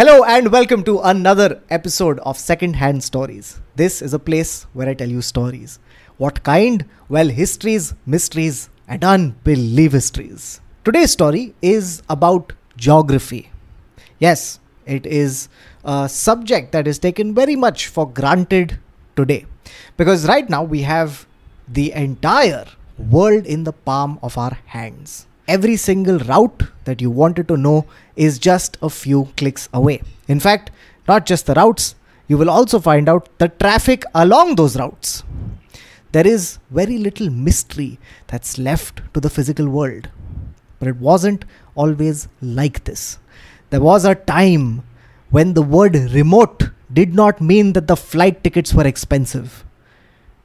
Hello and welcome to another episode of Secondhand Stories. This is a place where I tell you stories. What kind? Well, histories, mysteries, and unbelievable histories. Today's story is about geography. Yes, it is a subject that is taken very much for granted today because right now we have the entire world in the palm of our hands. Every single route that you wanted to know is just a few clicks away. In fact, not just the routes, you will also find out the traffic along those routes. There is very little mystery that's left to the physical world. But it wasn't always like this. There was a time when the word remote did not mean that the flight tickets were expensive.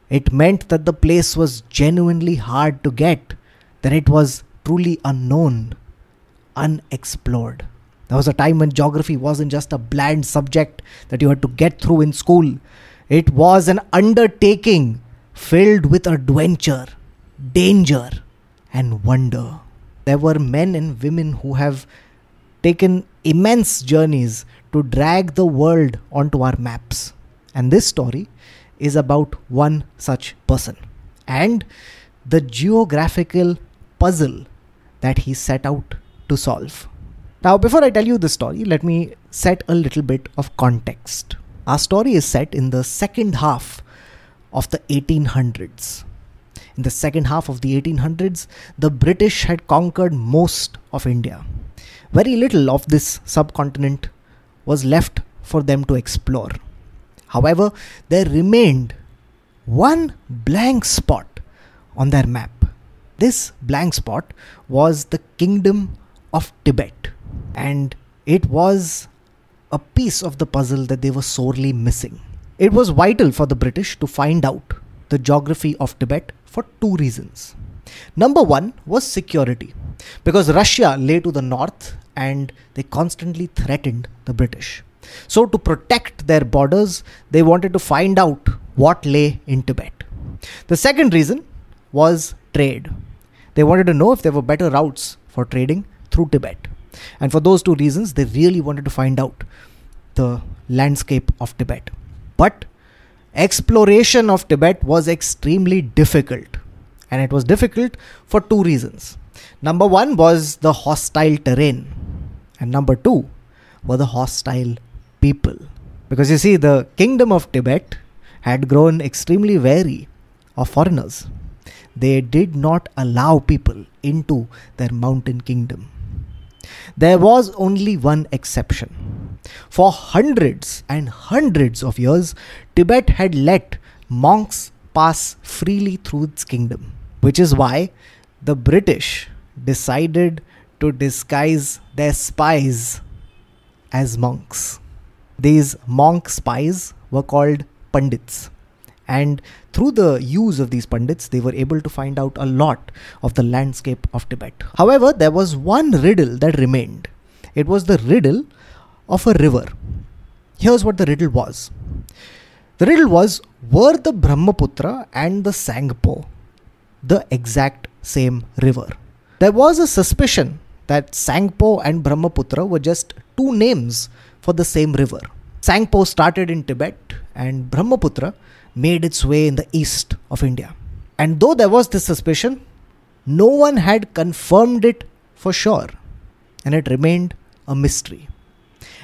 It meant that the place was genuinely hard to get, that it was truly unknown, unexplored. There was a time when geography wasn't just a bland subject that you had to get through in school. It was an undertaking filled with adventure, danger, and wonder. There were men and women who have taken immense journeys to drag the world onto our maps. And this story is about one such person and the geographical puzzle that he set out to solve. Now, before I tell you the story, let me set a little bit of context. Our story is set in the second half of the 1800s. In the second half of the 1800s, the British had conquered most of India. Very little of this subcontinent was left for them to explore. However, there remained one blank spot on their map. This blank spot was the Kingdom of Tibet, and it was a piece of the puzzle that they were sorely missing. It was vital for the British to find out the geography of Tibet for two reasons. Number one was security, because Russia lay to the north and they constantly threatened the British. So, to protect their borders, they wanted to find out what lay in Tibet. The second reason was trade. They wanted to know if there were better routes for trading through Tibet. And for those two reasons, they really wanted to find out the landscape of Tibet. But exploration of Tibet was extremely difficult. And it was difficult for two reasons. Number one was the hostile terrain, and number two were the hostile people. Because you see, the kingdom of Tibet had grown extremely wary of foreigners. They did not allow people into their mountain kingdom. There was only one exception. For hundreds and hundreds of years, Tibet had let monks pass freely through its kingdom, which is why the British decided to disguise their spies as monks. These monk spies were called pandits. And through the use of these pundits, they were able to find out a lot of the landscape of Tibet. However, there was one riddle that remained. It was the riddle of a river. Here's what the riddle was the riddle was Were the Brahmaputra and the Sangpo the exact same river? There was a suspicion that Sangpo and Brahmaputra were just two names for the same river. Sangpo started in Tibet and Brahmaputra made its way in the east of India. And though there was this suspicion, no one had confirmed it for sure, and it remained a mystery.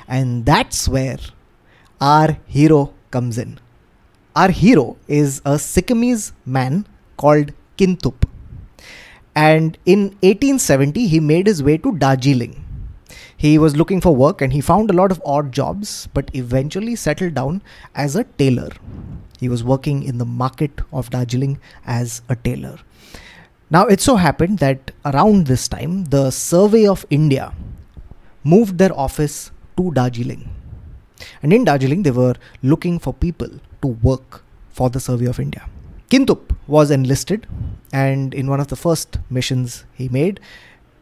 And that's where our hero comes in. Our hero is a Sikkimese man called Kintup. And in 1870, he made his way to Darjeeling he was looking for work and he found a lot of odd jobs, but eventually settled down as a tailor. He was working in the market of Darjeeling as a tailor. Now, it so happened that around this time, the Survey of India moved their office to Darjeeling. And in Darjeeling, they were looking for people to work for the Survey of India. Kintup was enlisted, and in one of the first missions he made,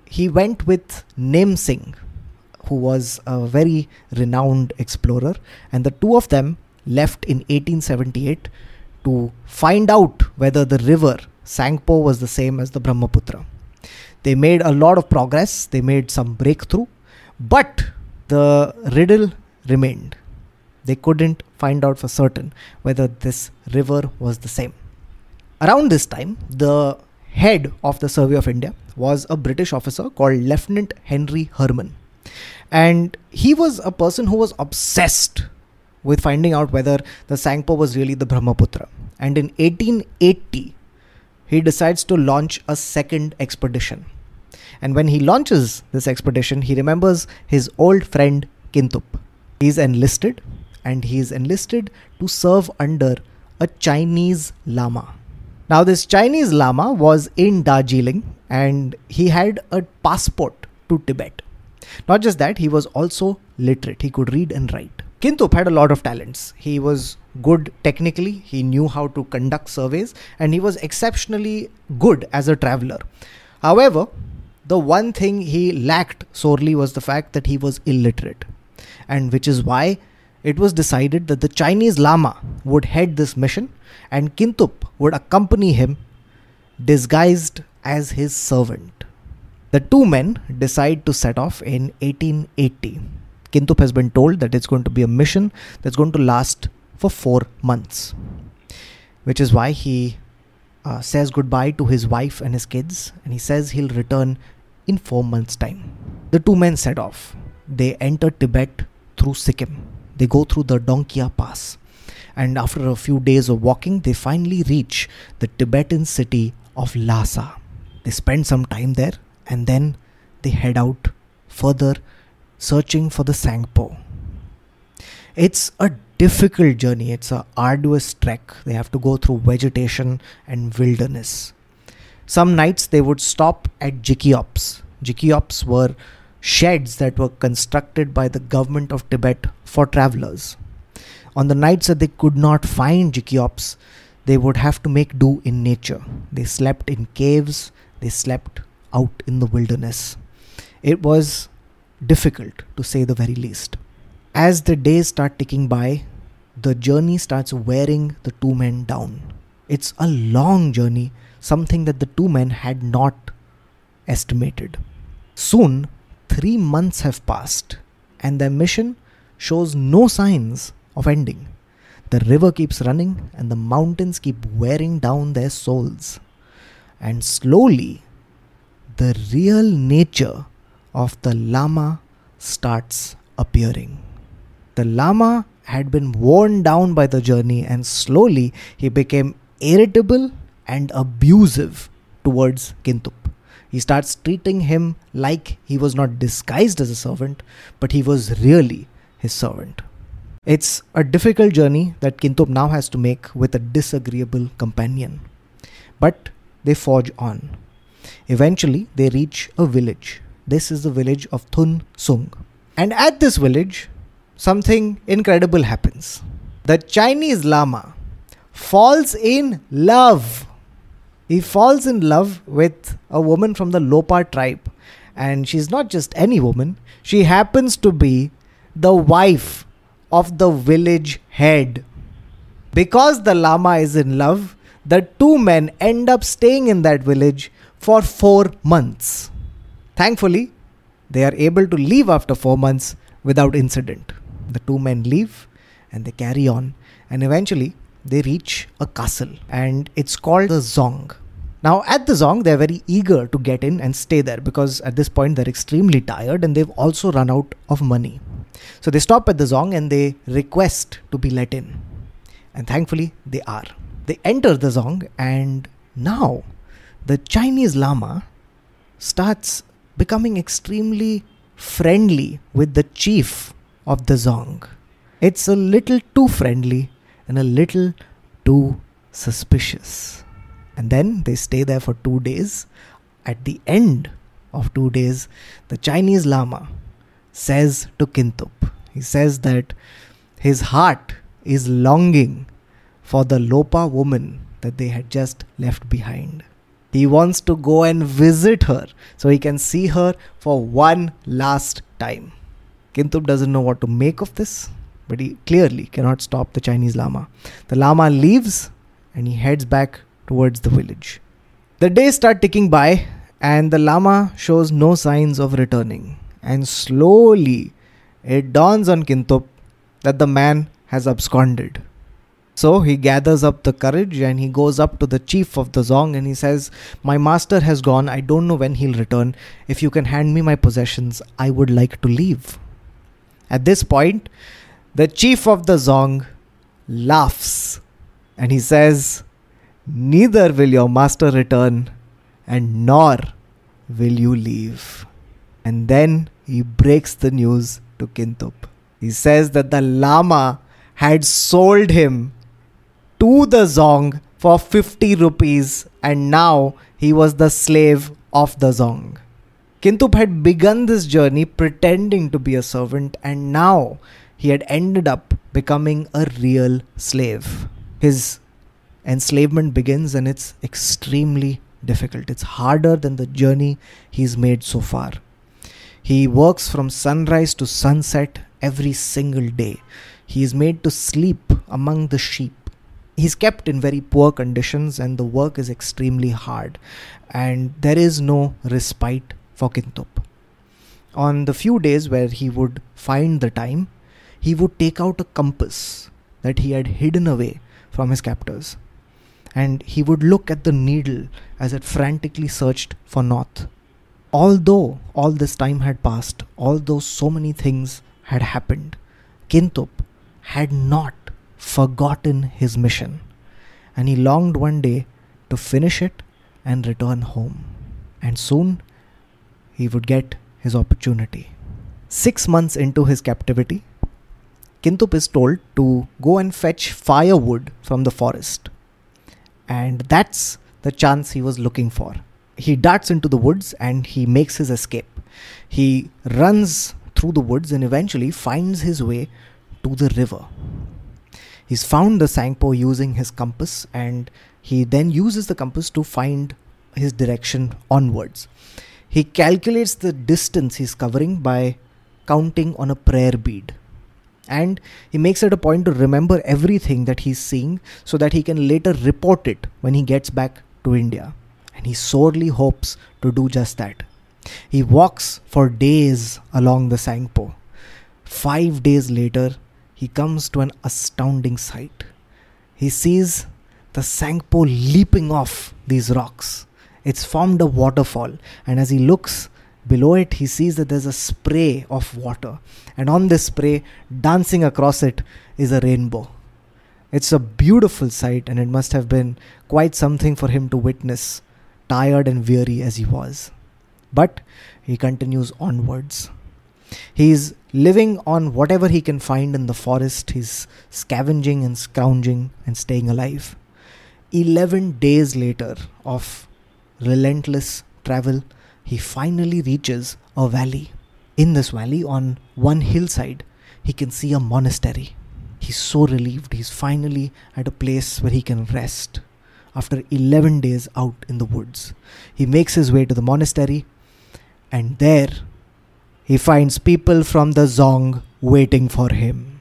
he went with Nem Singh, who was a very renowned explorer, and the two of them left in 1878 to find out whether the river Sangpo was the same as the Brahmaputra. They made a lot of progress, they made some breakthrough, but the riddle remained. They couldn't find out for certain whether this river was the same. Around this time, the head of the Survey of India was a British officer called Lieutenant Henry Harman. And he was a person who was obsessed with finding out whether the Sangpo was really the Brahmaputra. And in 1880, he decides to launch a second expedition. And when he launches this expedition, he remembers his old friend Kintup. He's enlisted and he's enlisted to serve under a Chinese Lama. Now, this Chinese Lama was in Darjeeling and he had a passport to Tibet. Not just that, he was also literate, he could read and write. Kintup had a lot of talents. He was good technically, he knew how to conduct surveys, and he was exceptionally good as a traveler. However, the one thing he lacked sorely was the fact that he was illiterate, and which is why it was decided that the Chinese Lama would head this mission and Kintup would accompany him disguised as his servant. The two men decide to set off in 1880 Kintup has been told that it's going to be a mission that's going to last for four months, which is why he uh, says goodbye to his wife and his kids, and he says he'll return in four months' time. The two men set off. They enter Tibet through Sikkim. They go through the Dongkya Pass. And after a few days of walking, they finally reach the Tibetan city of Lhasa. They spend some time there and then they head out further searching for the Sangpo. It's a difficult journey, it's a arduous trek. They have to go through vegetation and wilderness. Some nights they would stop at Jikiops. Jikiops were sheds that were constructed by the government of Tibet for travelers. On the nights that they could not find Jikiops, they would have to make do in nature. They slept in caves, they slept out in the wilderness. It was difficult to say the very least. As the days start ticking by, the journey starts wearing the two men down. It's a long journey, something that the two men had not estimated. Soon, three months have passed, and their mission shows no signs of ending. The river keeps running, and the mountains keep wearing down their souls. And slowly, the real nature of the Lama starts appearing. The Lama had been worn down by the journey and slowly he became irritable and abusive towards Kintup. He starts treating him like he was not disguised as a servant, but he was really his servant. It's a difficult journey that Kintup now has to make with a disagreeable companion. But they forge on. Eventually, they reach a village this is the village of Thun Sung. And at this village, something incredible happens. The Chinese Lama falls in love. He falls in love with a woman from the Lopa tribe. And she's not just any woman, she happens to be the wife of the village head. Because the Lama is in love, the two men end up staying in that village for four months. Thankfully, they are able to leave after four months without incident. The two men leave and they carry on, and eventually they reach a castle, and it's called the Zong. Now, at the Zong, they're very eager to get in and stay there because at this point they're extremely tired and they've also run out of money. So they stop at the Zong and they request to be let in. And thankfully, they are. They enter the Zong, and now the Chinese Lama starts becoming extremely friendly with the chief of the Zong. It's a little too friendly and a little too suspicious. And then they stay there for two days. At the end of two days, the Chinese Lama says to Kintup, he says that his heart is longing for the Lopa woman that they had just left behind. He wants to go and visit her so he can see her for one last time. Kintup doesn't know what to make of this, but he clearly cannot stop the Chinese Lama. The Lama leaves and he heads back towards the village. The days start ticking by and the Lama shows no signs of returning. And slowly, it dawns on Kintup that the man has absconded. So he gathers up the courage and he goes up to the chief of the Zong and he says, My master has gone. I don't know when he'll return. If you can hand me my possessions, I would like to leave. At this point, the chief of the Zong laughs and he says, Neither will your master return, and nor will you leave. And then he breaks the news to Kintup. He says that the Lama had sold him to the Zong for 50 rupees and now he was the slave of the Zong. Kintup had begun this journey pretending to be a servant and now he had ended up becoming a real slave. His enslavement begins and it's extremely difficult. It's harder than the journey he's made so far. He works from sunrise to sunset every single day. He is made to sleep among the sheep he's kept in very poor conditions and the work is extremely hard and there is no respite for Kintup. On the few days where he would find the time, he would take out a compass that he had hidden away from his captors and he would look at the needle as it frantically searched for north. Although all this time had passed, although so many things had happened, Kintup had not forgotten his mission, and he longed one day to finish it and return home. And soon he would get his opportunity. Six months into his captivity, Kintup is told to go and fetch firewood from the forest. And that's the chance he was looking for. He darts into the woods and he makes his escape. He runs through the woods and eventually finds his way to the river. He's found the Sangpo using his compass and he then uses the compass to find his direction onwards. He calculates the distance he's covering by counting on a prayer bead. And he makes it a point to remember everything that he's seeing so that he can later report it when he gets back to India. And he sorely hopes to do just that. He walks for days along the Sangpo. Five days later, he comes to an astounding sight. He sees the Sangpo leaping off these rocks. It's formed a waterfall, and as he looks below it, he sees that there's a spray of water, and on this spray, dancing across it, is a rainbow. It's a beautiful sight, and it must have been quite something for him to witness, tired and weary as he was. But he continues onwards. He's living on whatever he can find in the forest. He's scavenging and scrounging and staying alive. 11 days later of relentless travel, he finally reaches a valley. In this valley, on one hillside, he can see a monastery. He's so relieved. He's finally at a place where he can rest after 11 days out in the woods. He makes his way to the monastery, and there he finds people from the Zong waiting for him.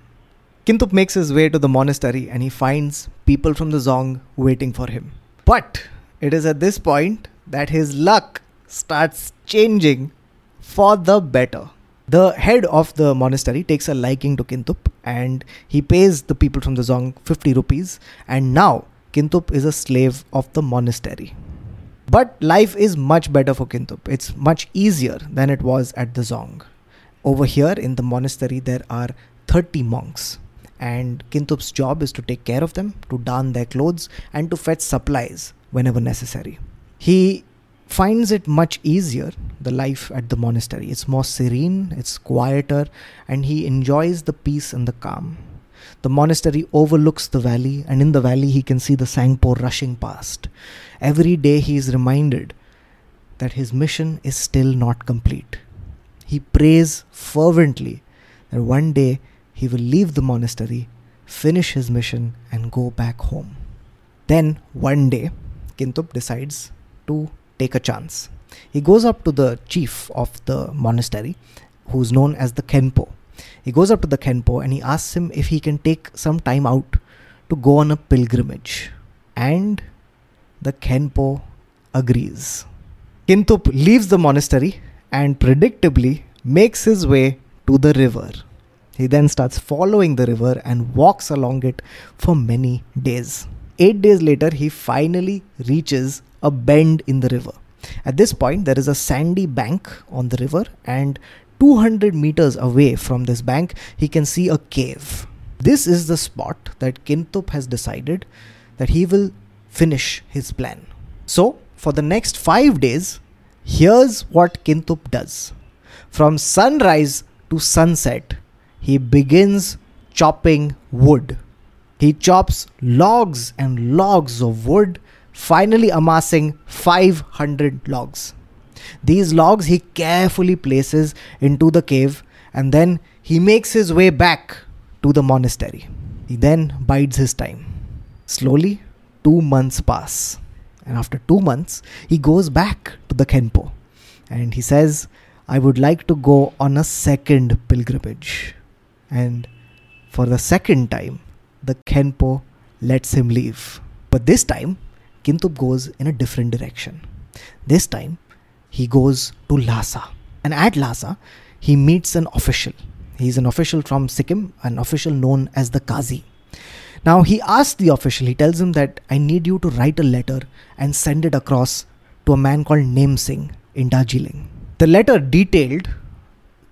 Kintup makes his way to the monastery and he finds people from the Zong waiting for him. But it is at this point that his luck starts changing for the better. The head of the monastery takes a liking to Kintup and he pays the people from the Zong 50 rupees and now Kintup is a slave of the monastery. But life is much better for Kintup. It's much easier than it was at the Zong. Over here in the monastery, there are 30 monks, and Kintup's job is to take care of them, to darn their clothes, and to fetch supplies whenever necessary. He finds it much easier, the life at the monastery. It's more serene, it's quieter, and he enjoys the peace and the calm. The monastery overlooks the valley, and in the valley, he can see the Sangpo rushing past. Every day, he is reminded that his mission is still not complete. He prays fervently that one day he will leave the monastery, finish his mission, and go back home. Then, one day, Kintup decides to take a chance. He goes up to the chief of the monastery, who's known as the Khenpo. He goes up to the Khenpo and he asks him if he can take some time out to go on a pilgrimage. And the Khenpo agrees. Kintup leaves the monastery and predictably makes his way to the river. He then starts following the river and walks along it for many days. Eight days later, he finally reaches a bend in the river. At this point, there is a sandy bank on the river, and 200 meters away from this bank, he can see a cave. This is the spot that Kintup has decided that he will finish his plan. So, for the next five days, here's what Kintup does. From sunrise to sunset, he begins chopping wood. He chops logs and logs of wood, finally amassing 500 logs. These logs he carefully places into the cave and then he makes his way back to the monastery. He then bides his time. Slowly, two months pass. And after two months, he goes back to the Khenpo and he says, I would like to go on a second pilgrimage. And for the second time, the Khenpo lets him leave. But this time, Kintup goes in a different direction. This time, he goes to Lhasa. And at Lhasa, he meets an official. He's an official from Sikkim, an official known as the Kazi. Now, he asks the official, he tells him that I need you to write a letter and send it across to a man called Nem Singh in Darjeeling. The letter detailed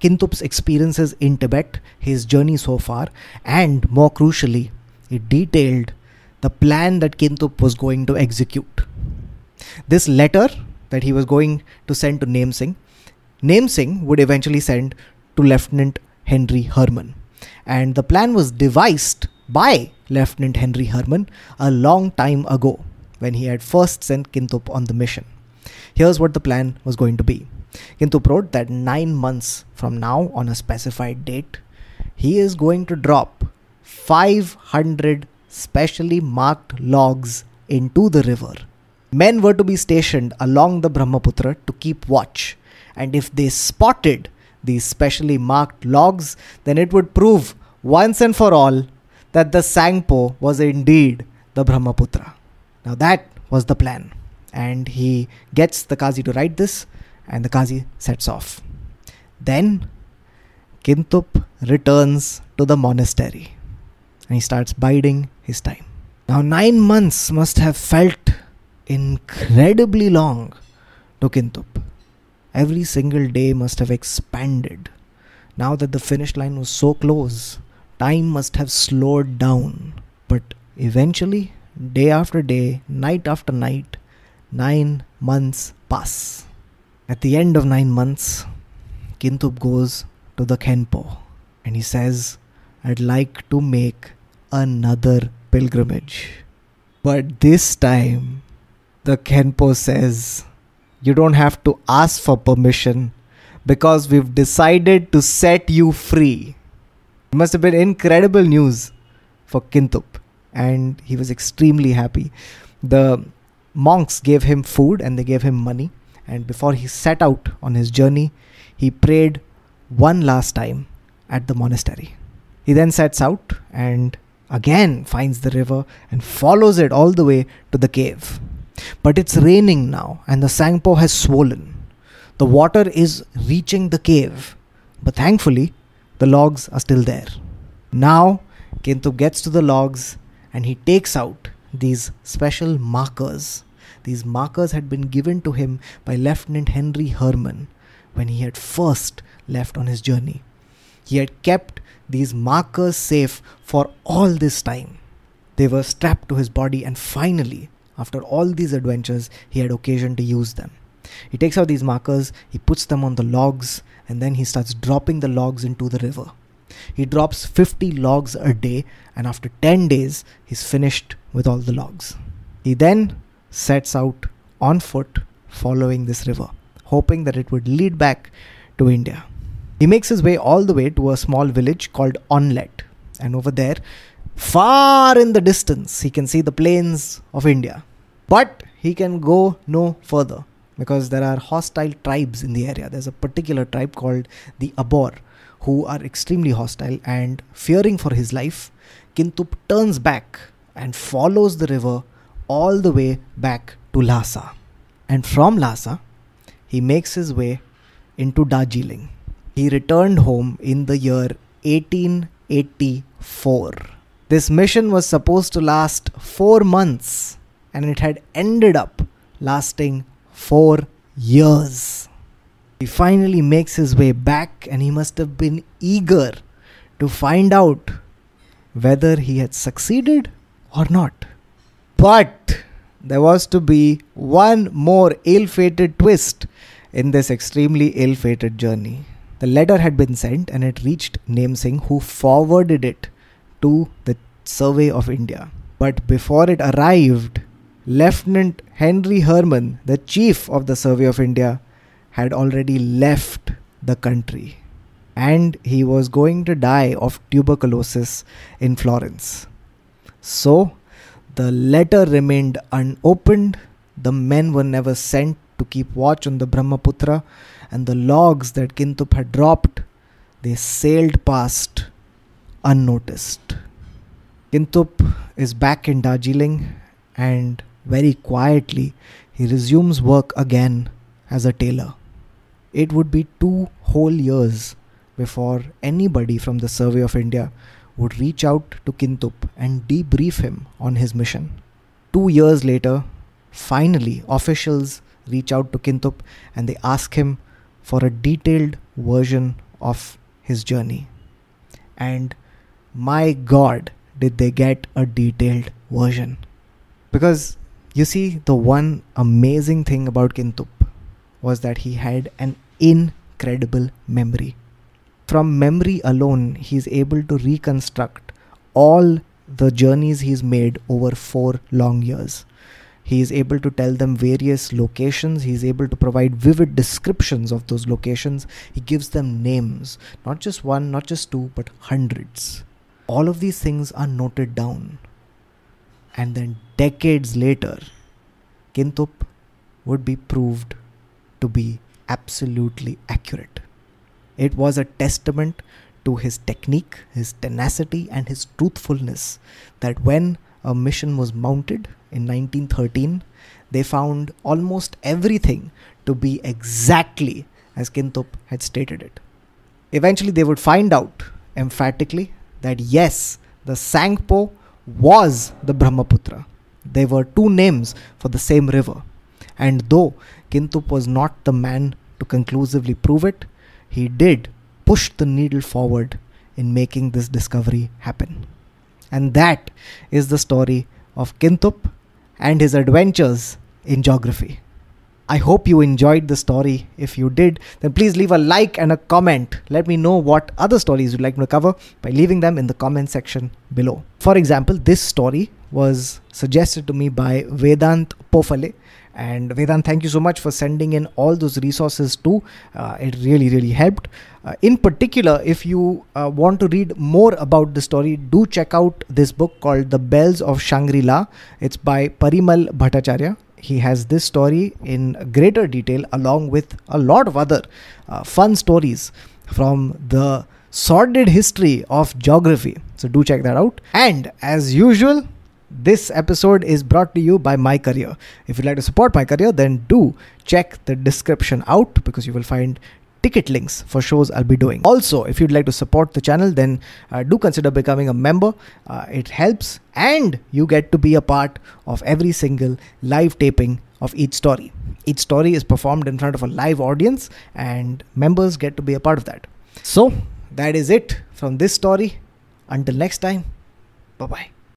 Kintup's experiences in Tibet, his journey so far, and more crucially, it detailed the plan that Kintup was going to execute. This letter that he was going to send to Nem Singh, Nem Singh would eventually send to Lieutenant Henry Harman. And the plan was devised by Lieutenant Henry Harman a long time ago when he had first sent Kintup on the mission. Here's what the plan was going to be. Kintup wrote that nine months from now, on a specified date, he is going to drop 500 specially marked logs into the river Men were to be stationed along the Brahmaputra to keep watch, and if they spotted these specially marked logs, then it would prove once and for all that the Sangpo was indeed the Brahmaputra. Now that was the plan, and he gets the Kazi to write this, and the Kazi sets off. Then Kintup returns to the monastery and he starts biding his time. Now, nine months must have felt incredibly long to Kintup. Every single day must have expanded. Now that the finish line was so close, time must have slowed down. But eventually, day after day, night after night, nine months pass. At the end of nine months, Kintup goes to the Khenpo and he says, I'd like to make another pilgrimage. But this time, the Khenpo says, You don't have to ask for permission because we've decided to set you free. It must have been incredible news for Kintup, and he was extremely happy. The monks gave him food and they gave him money, and before he set out on his journey, he prayed one last time at the monastery. He then sets out and again finds the river and follows it all the way to the cave. But it's raining now, and the Sangpo has swollen. The water is reaching the cave, but thankfully, the logs are still there. Now, Kintup gets to the logs and he takes out these special markers. These markers had been given to him by Lieutenant Henry Harman when he had first left on his journey. He had kept these markers safe for all this time. They were strapped to his body, and finally, after all these adventures, he had occasion to use them. He takes out these markers, he puts them on the logs, and then he starts dropping the logs into the river. He drops 50 logs a day, and after 10 days, he's finished with all the logs. He then sets out on foot following this river, hoping that it would lead back to India. He makes his way all the way to a small village called Onlet, and over there, Far in the distance, he can see the plains of India. But he can go no further because there are hostile tribes in the area. There's a particular tribe called the Abor who are extremely hostile and fearing for his life. Kintup turns back and follows the river all the way back to Lhasa. And from Lhasa, he makes his way into Darjeeling. He returned home in the year 1884. This mission was supposed to last four months and it had ended up lasting four years. He finally makes his way back and he must have been eager to find out whether he had succeeded or not. But there was to be one more ill fated twist in this extremely ill fated journey. The letter had been sent and it reached Nem Singh, who forwarded it to the Survey of India. But before it arrived, Lieutenant Henry Harman, the chief of the Survey of India, had already left the country and he was going to die of tuberculosis in Florence. So the letter remained unopened, the men were never sent to keep watch on the Brahmaputra, and the logs that Kintup had dropped, they sailed past unnoticed. Kintup is back in Darjeeling and very quietly he resumes work again as a tailor. It would be two whole years before anybody from the Survey of India would reach out to Kintup and debrief him on his mission. Two years later, finally, officials reach out to Kintup and they ask him for a detailed version of his journey. And my god, did they get a detailed version. Because you see, the one amazing thing about Kintup was that he had an incredible memory from memory alone, he's able to reconstruct all the journeys he's made over four long years. He is able to tell them various locations. He is able to provide vivid descriptions of those locations. He gives them names, not just one, not just two, but hundreds. All of these things are noted down. And then decades later, Kintup would be proved to be absolutely accurate. It was a testament to his technique, his tenacity, and his truthfulness that when a mission was mounted in 1913, they found almost everything to be exactly as Kintup had stated it. Eventually, they would find out emphatically that yes, the Sangpo was the Brahmaputra. They were two names for the same river. And though Kintup was not the man to conclusively prove it, he did push the needle forward in making this discovery happen. And that is the story of Kintup and his adventures in geography. I hope you enjoyed the story. If you did, then please leave a like and a comment. Let me know what other stories you'd like me to cover by leaving them in the comment section below. For example, this story was suggested to me by Vedant Pofale and Vedant, thank you so much for sending in all those resources too. Uh, it really, really helped. Uh, in particular, if you uh, want to read more about the story, do check out this book called The Bells of Shangri La. It's by Parimal Bhattacharya. He has this story in greater detail along with a lot of other uh, fun stories from the sordid history of geography. So, do check that out. And as usual, this episode is brought to you by My Career. If you'd like to support My Career, then do check the description out because you will find ticket links for shows I'll be doing. Also, if you'd like to support the channel, then uh, do consider becoming a member. Uh, it helps, and you get to be a part of every single live taping of each story. Each story is performed in front of a live audience, and members get to be a part of that. So, that is it from this story. Until next time, bye bye.